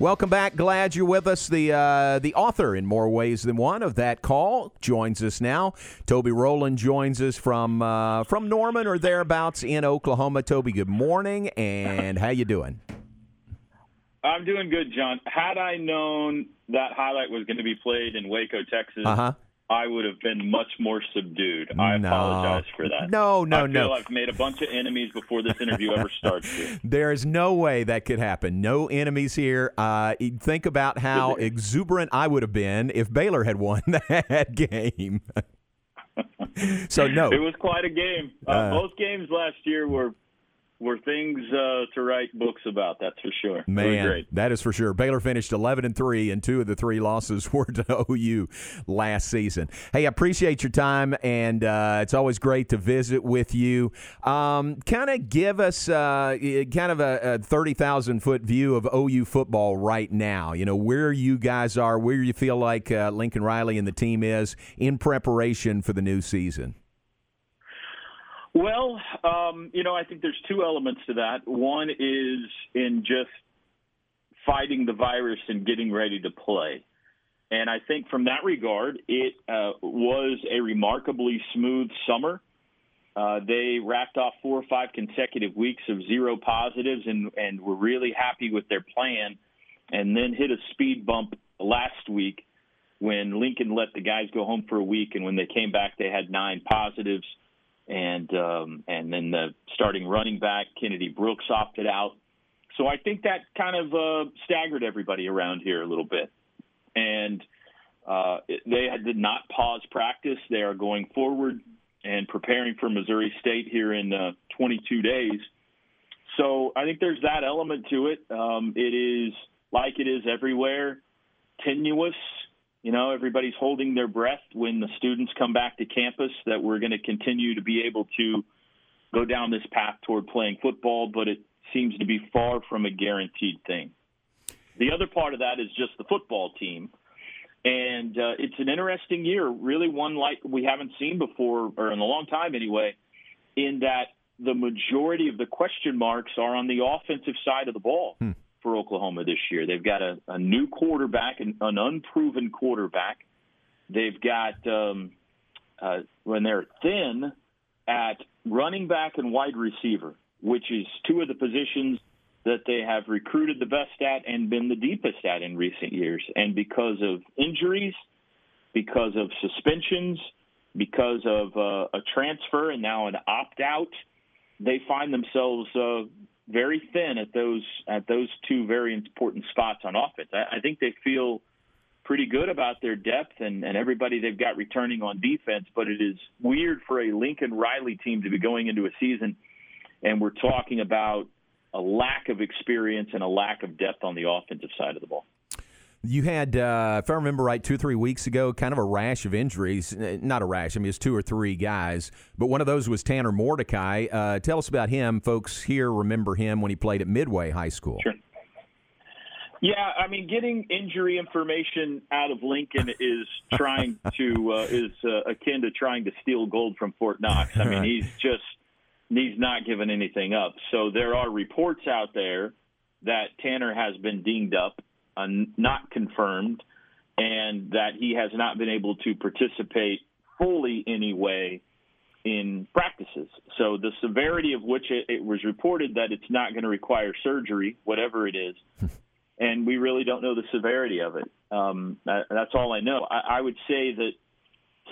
Welcome back. Glad you're with us. The uh, the author, in more ways than one, of that call joins us now. Toby Rowland joins us from uh, from Norman or thereabouts in Oklahoma. Toby, good morning, and how you doing? I'm doing good, John. Had I known that highlight was going to be played in Waco, Texas, Uh huh. I would have been much more subdued. I No. apologize for that. No, no, I feel no. I've made a bunch of enemies before this interview ever starts. Here. There is no way that could happen. No enemies here. Uh, think about how exuberant I would have been if Baylor had won that game. so no, It was quite a game. Uh, Uh, both games last year were were things uh, to write books about. That's for sure. Man, that is for sure. Baylor finished 11 and 3 and two of the three losses were to OU last season. Hey, I appreciate your time and uh, it's always great to visit with you. Um, kind of give us uh, kind of a, a 30,000 foot view of OU football right now. You know, where you guys are, where you feel like uh, Lincoln Riley and the team is in preparation for the new season. Well, um, you know, I think there's two elements to that. One is in just fighting the virus and getting ready to play. And I think from that regard, it uh, was a remarkably smooth summer. Uh, they wrapped off four or five consecutive weeks of zero positives and, and were really happy with their plan, and then hit a speed bump last week when Lincoln let the guys go home for a week, and when they came back, they had nine positives and um, and then the starting running back Kennedy Brooks opted out. So I think that kind of uh, staggered everybody around here a little bit, and uh, they did not pause practice. They are going forward and preparing for Missouri State here in uh, 22 days. So I think there's that element to it. Um, it is like it is everywhere, tenuous. You know, everybody's holding their breath when the students come back to campus that we're going to continue to be able to go down this path toward playing football, but it seems to be far from a guaranteed thing. The other part of that is just the football team. And uh, it's an interesting year, really one like we haven't seen before, or in a long time anyway, in that the majority of the question marks are on the offensive side of the ball Hmm. For Oklahoma this year. They've got a, a new quarterback, an, an unproven quarterback. They've got um, uh, when they're thin at running back and wide receiver, which is two of the positions that they have recruited the best at and been the deepest at in recent years. And because of injuries, because of suspensions, because of uh, a transfer and now an opt out, they find themselves uh, very thin at those at those two very important spots on offense. I, I think they feel pretty good about their depth and, and everybody they've got returning on defense, but it is weird for a Lincoln Riley team to be going into a season and we're talking about a lack of experience and a lack of depth on the offensive side of the ball. You had, uh, if I remember right, two or three weeks ago, kind of a rash of injuries. Not a rash. I mean, it's two or three guys, but one of those was Tanner Mordecai. Uh, tell us about him. Folks here remember him when he played at Midway High School. Sure. Yeah, I mean, getting injury information out of Lincoln is trying to uh, is uh, akin to trying to steal gold from Fort Knox. I mean, he's just he's not giving anything up. So there are reports out there that Tanner has been dinged up, uh, not confirmed, and that he has not been able to participate fully anyway in practices. So the severity of which it, it was reported that it's not going to require surgery, whatever it is, and we really don't know the severity of it. Um, that, that's all I know. I, I would say that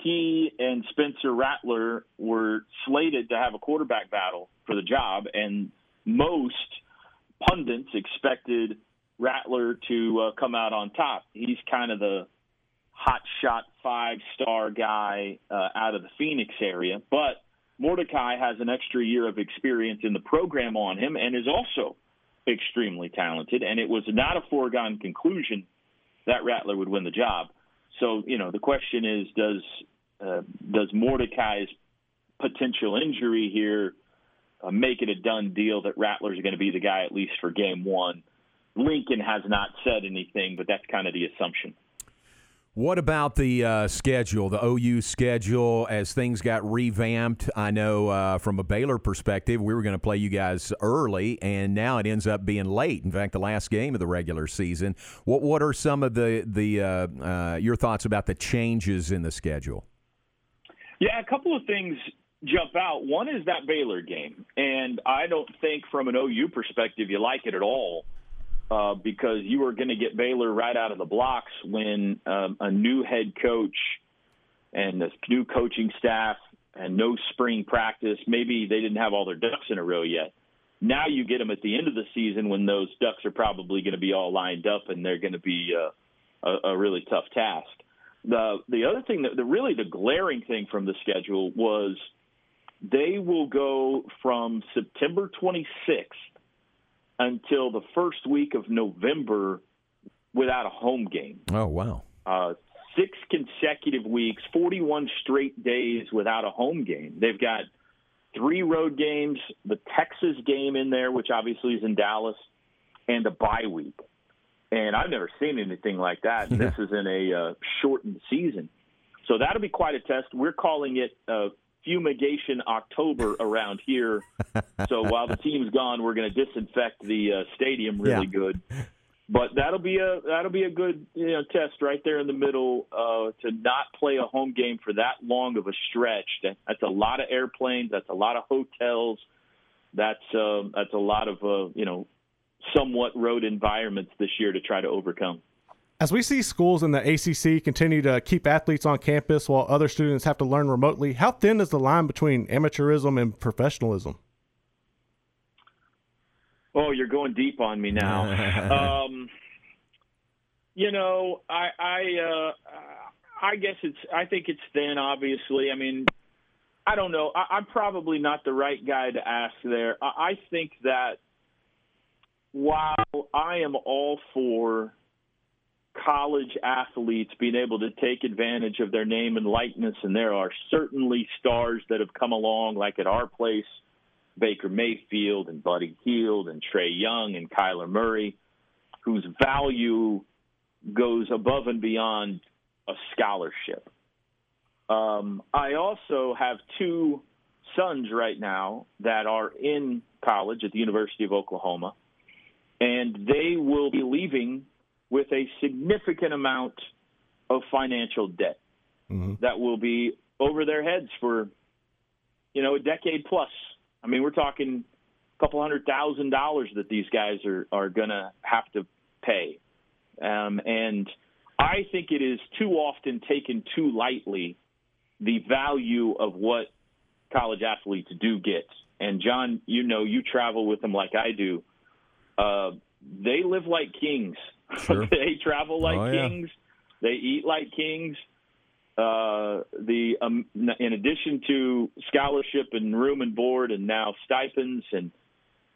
he and Spencer Rattler were slated to have a quarterback battle for the job, and most pundits expected Rattler to uh, come out on top. He's kind of the hot shot five star guy uh, out of the Phoenix area, but Mordecai has an extra year of experience in the program on him and is also extremely talented. And it was not a foregone conclusion that Rattler would win the job. So you know the question is does uh, does Mordecai's potential injury here uh, make it a done deal that Rattler's going to be the guy at least for game one? Lincoln has not said anything, but that's kind of the assumption. What about the uh, schedule, the OU schedule, as things got revamped? I know uh, from a Baylor perspective, we were going to play you guys early, and now it ends up being late. In fact, the last game of the regular season. What What are some of the the uh, uh your thoughts about the changes in the schedule? Yeah, a couple of things jump out. One is that Baylor game, and I don't think from an OU perspective you like it at all uh, because you are going to get Baylor right out of the blocks when um, a new head coach and a new coaching staff and no spring practice. Maybe they didn't have all their ducks in a row yet. Now you get them at the end of the season when those ducks are probably going to be all lined up and they're going to be uh, a, a really tough task. The the other thing that the really the glaring thing from the schedule was they will go from September 26th until the first week of November without a home game. Oh, wow. Uh, six consecutive weeks, 41 straight days without a home game. They've got three road games, the Texas game in there, which obviously is in Dallas, and a bye week. And I've never seen anything like that. Yeah. This is in a uh, shortened season. So that'll be quite a test. We're calling it uh, fumigation October around here. so while the team's gone, we're going to disinfect the uh, stadium really yeah. good. But that'll be a that'll be a good you know, test right there in the middle uh, to not play a home game for that long of a stretch. That's a lot of airplanes. That's a lot of hotels. That's uh, that's a lot of uh, you know somewhat road environments this year to try to overcome. As we see schools in the ACC continue to keep athletes on campus while other students have to learn remotely, how thin is the line between amateurism and professionalism? Oh, you're going deep on me now. um, you know, I I uh, I guess it's I think it's thin. Obviously, I mean, I don't know. I, am probably not the right guy to ask there. I, I think that while I am all for college athletes being able to take advantage of their name and likeness. And there are certainly stars that have come along, like at our place, Baker Mayfield and Buddy Hield and Trae Young and Kyler Murray, whose value goes above and beyond a scholarship. Um, I also have two sons right now that are in college at the University of Oklahoma, and they will be leaving with a significant amount of financial debt mm-hmm. that will be over their heads for you know a decade plus. I mean, we're talking a couple hundred thousand dollars that these guys are are going to have to pay, um, and I think it is too often taken too lightly the value of what college athletes do get. And John, you know, you travel with them like I do. Uh, they live like kings. Sure. they travel like oh, kings. Yeah. They eat like kings. Uh, the um, in addition to scholarship and room and board, and now stipends and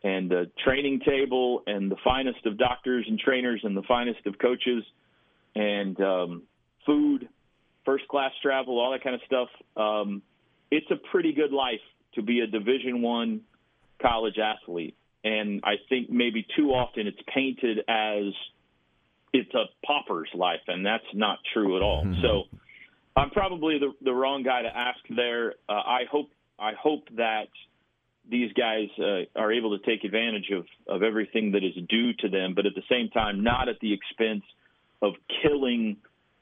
and a training table and the finest of doctors and trainers and the finest of coaches and um, food, first class travel, all that kind of stuff. Um, it's a pretty good life to be a Division One college athlete, and I think maybe too often it's painted as it's a pauper's life, and that's not true at all. Mm-hmm. So I'm probably the, the wrong guy to ask there. Uh, I hope I hope that these guys uh, are able to take advantage of, of everything that is due to them, but at the same time, not at the expense of killing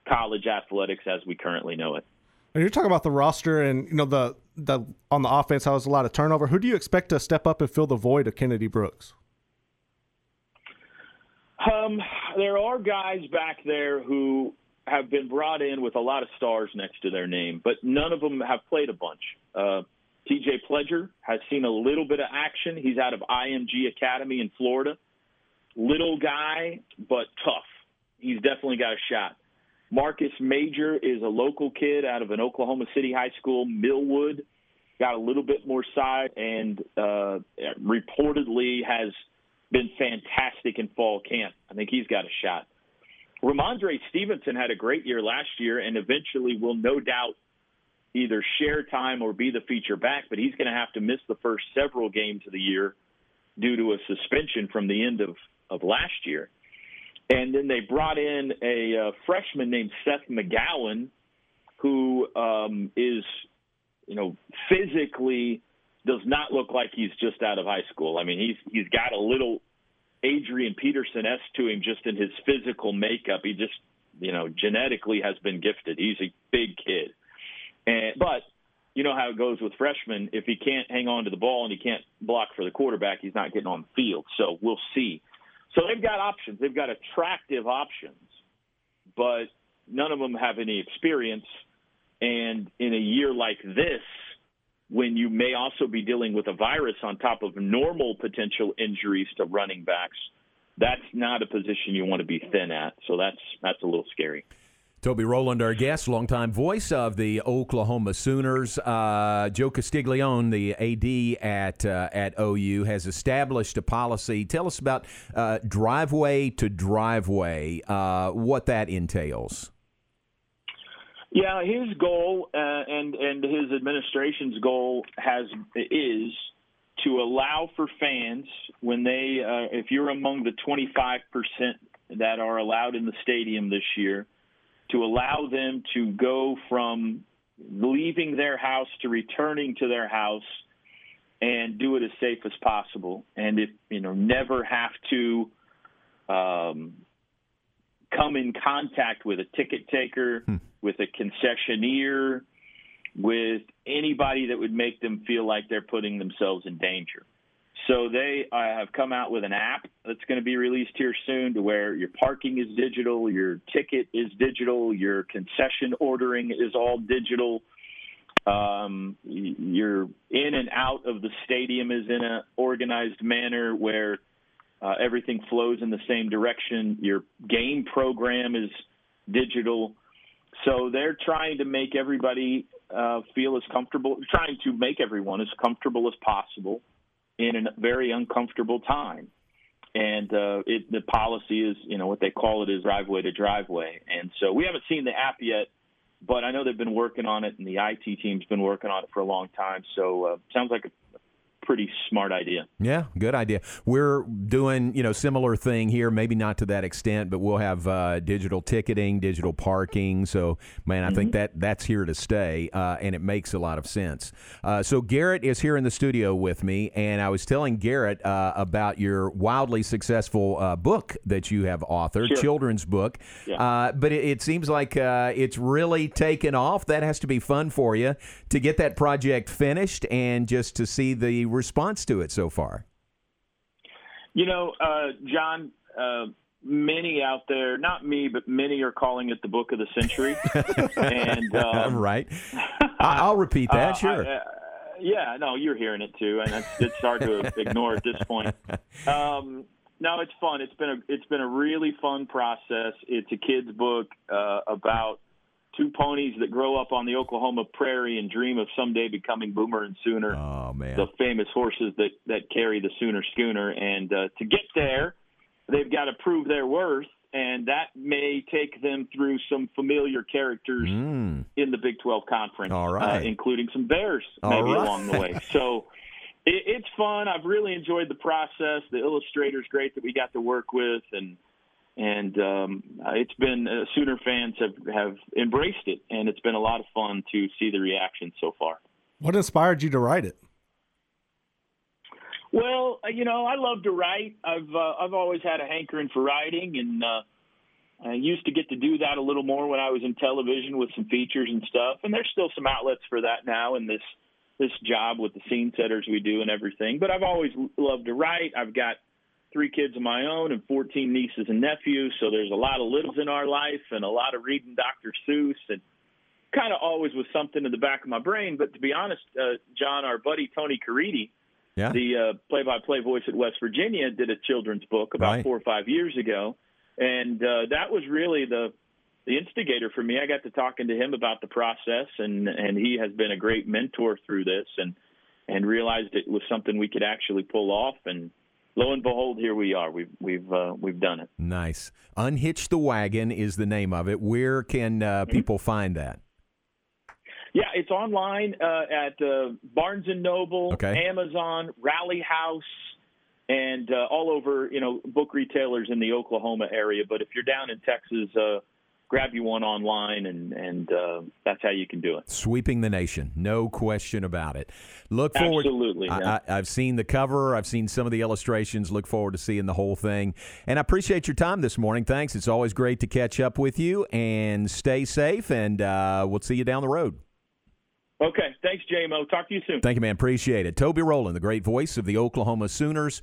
college athletics as we currently know it. And you're talking about the roster and you know the the on the offense, how there's a lot of turnover. Who do you expect to step up and fill the void of Kennedy Brooks? Um, there are guys back there who have been brought in with a lot of stars next to their name, but none of them have played a bunch. Uh, TJ Pledger has seen a little bit of action. He's out of IMG Academy in Florida. Little guy, but tough. He's definitely got a shot. Marcus Major is a local kid out of an Oklahoma City high school, Millwood. Got a little bit more size and uh, reportedly has – been fantastic in fall camp. I think he's got a shot. Rhamondre Stevenson had a great year last year and eventually will no doubt either share time or be the feature back, but he's going to have to miss the first several games of the year due to a suspension from the end of, of last year. And then they brought in a uh, freshman named Seth McGowan, who um, is, you know, physically does not look like he's just out of high school. I mean, he's he's got a little Adrian Peterson s to him just in his physical makeup. He just, you know, genetically has been gifted. He's a big kid, and but you know how it goes with freshmen. If he can't hang on to the ball and he can't block for the quarterback, he's not getting on the field. So we'll see. So they've got options. They've got attractive options, but none of them have any experience. And in a year like this, when you may also be dealing with a virus on top of normal potential injuries to running backs, that's not a position you want to be thin at. So that's that's a little scary. Toby Rowland, our guest, longtime voice of the Oklahoma Sooners. Uh, Joe Castiglione, the AD at uh, at OU, has established a policy. Tell us about uh, driveway to driveway, uh, what that entails. Yeah, his goal uh, and and his administration's goal has is to allow for fans when they uh, if you're among the 25 percent that are allowed in the stadium this year to allow them to go from leaving their house to returning to their house and do it as safe as possible. And if you know never have to um, come in contact with a ticket taker hmm. with a concessionaire with anybody that would make them feel like they're putting themselves in danger so they uh, have come out with an app that's going to be released here soon to where your parking is digital, your ticket is digital, your concession ordering is all digital. Um, you're in and out of the stadium is in an organized manner where uh, everything flows in the same direction. Your game program is digital. So they're trying to make everybody uh, feel as comfortable, trying to make everyone as comfortable as possible in a very uncomfortable time. And uh, it, the policy is, you know, what they call it is driveway to driveway. And so we haven't seen the app yet, but I know they've been working on it, and the IT team's been working on it for a long time. So uh, sounds like a pretty smart idea. Yeah, good idea. We're doing, you know, similar thing here, maybe not to that extent, but we'll have uh, digital ticketing, digital parking. So, man, I mm-hmm. think that that's here to stay, uh, and it makes a lot of sense. Uh, so, Garrett is here in the studio with me, and I was telling Garrett uh, about your wildly successful uh, book that you have authored, sure. children's book. Yeah. Uh, but it, it, seems like it's really taken off. That has to be fun for you to get that project finished and just to see the response to it so far? You know, uh, John, uh, many out there, not me, but many are calling it the book of the century. and um, right, I'll repeat that. Uh, sure. I, uh, yeah, no, you're hearing it too, and it's, it's hard to ignore at this point. Um, no, it's fun. It's been a it's been a really fun process. It's a kids book uh, about two ponies that grow up on the Oklahoma prairie and dream of someday becoming Boomer and Sooner. Oh man, the famous horses that that carry the Sooner schooner, and uh, to get there, they've got to prove their worth, and that may take them through some familiar characters mm. in the Big 12 conference, All right. uh, including some Bears maybe right. along the way. So. It, it's fun. I've really enjoyed the process. The illustrator's great that we got to work with, and and um, it's been uh, Sooner fans have have embraced it, and it's been a lot of fun to see the reaction so far. What inspired you to write it? Well, uh, you know, I love to write. I've uh, I've always had a hankering for writing, and uh, I used to get to do that a little more when I was in television with some features and stuff. And there's still some outlets for that now in this this job with the scene setters we do and everything. But I've always loved to write. I've got three kids of my own and 14 nieces and nephews. So there's a lot of littles in our life and a lot of reading Dr. Seuss and kind of always was something in the back of my brain. But to be honest, uh, John, our buddy Tony Caridi, yeah. the uh, play-by-play voice at West Virginia, did a children's book about right. four or five years ago, and uh, that was really the the instigator for me. I got to talking to him about the process, and and he has been a great mentor through this, and and realized it was something we could actually pull off, and lo and behold, here we are. We've we've uh, we've done it. Nice. Unhitch the wagon is the name of it. Where can uh, mm-hmm. people find that? Yeah, it's online uh, at uh, Barnes and Noble, okay. Amazon, Rally House, and uh, all over, you know, book retailers in the Oklahoma area. But if you're down in Texas, uh, grab you one online, and and uh, that's how you can do it. Sweeping the nation, no question about it. Look forward. Absolutely. I, have seen the cover. I've seen some of the illustrations. Look forward to seeing the whole thing. And I appreciate your time this morning. Thanks. It's always great to catch up with you. And stay safe. And uh, we'll see you down the road. Okay. Thanks, JMO. Talk to you soon. Thank you, man. Appreciate it. Toby Rowland, the great voice of the Oklahoma Sooners.